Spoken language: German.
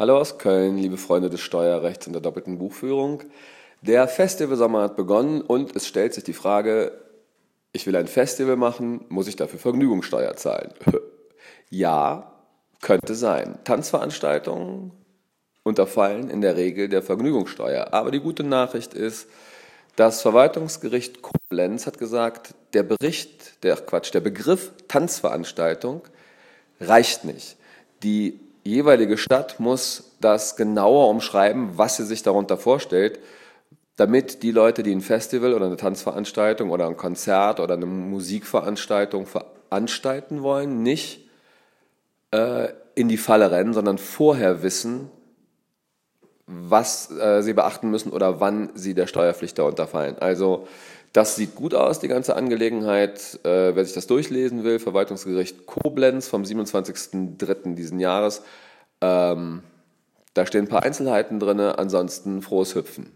Hallo aus Köln, liebe Freunde des Steuerrechts und der doppelten Buchführung. Der Festivalsommer hat begonnen und es stellt sich die Frage, ich will ein Festival machen, muss ich dafür Vergnügungssteuer zahlen? ja, könnte sein. Tanzveranstaltungen unterfallen in der Regel der Vergnügungssteuer. Aber die gute Nachricht ist, das Verwaltungsgericht Koblenz hat gesagt, der Bericht, der Quatsch, der Begriff Tanzveranstaltung reicht nicht. Die jeweilige Stadt muss das genauer umschreiben, was sie sich darunter vorstellt, damit die Leute, die ein Festival oder eine Tanzveranstaltung oder ein Konzert oder eine Musikveranstaltung veranstalten wollen, nicht äh, in die Falle rennen, sondern vorher wissen, was äh, sie beachten müssen oder wann sie der Steuerpflicht da unterfallen. Also das sieht gut aus, die ganze Angelegenheit. Äh, wer sich das durchlesen will, Verwaltungsgericht Koblenz vom 27.03. diesen Jahres. Ähm, da stehen ein paar Einzelheiten drin, ansonsten frohes Hüpfen.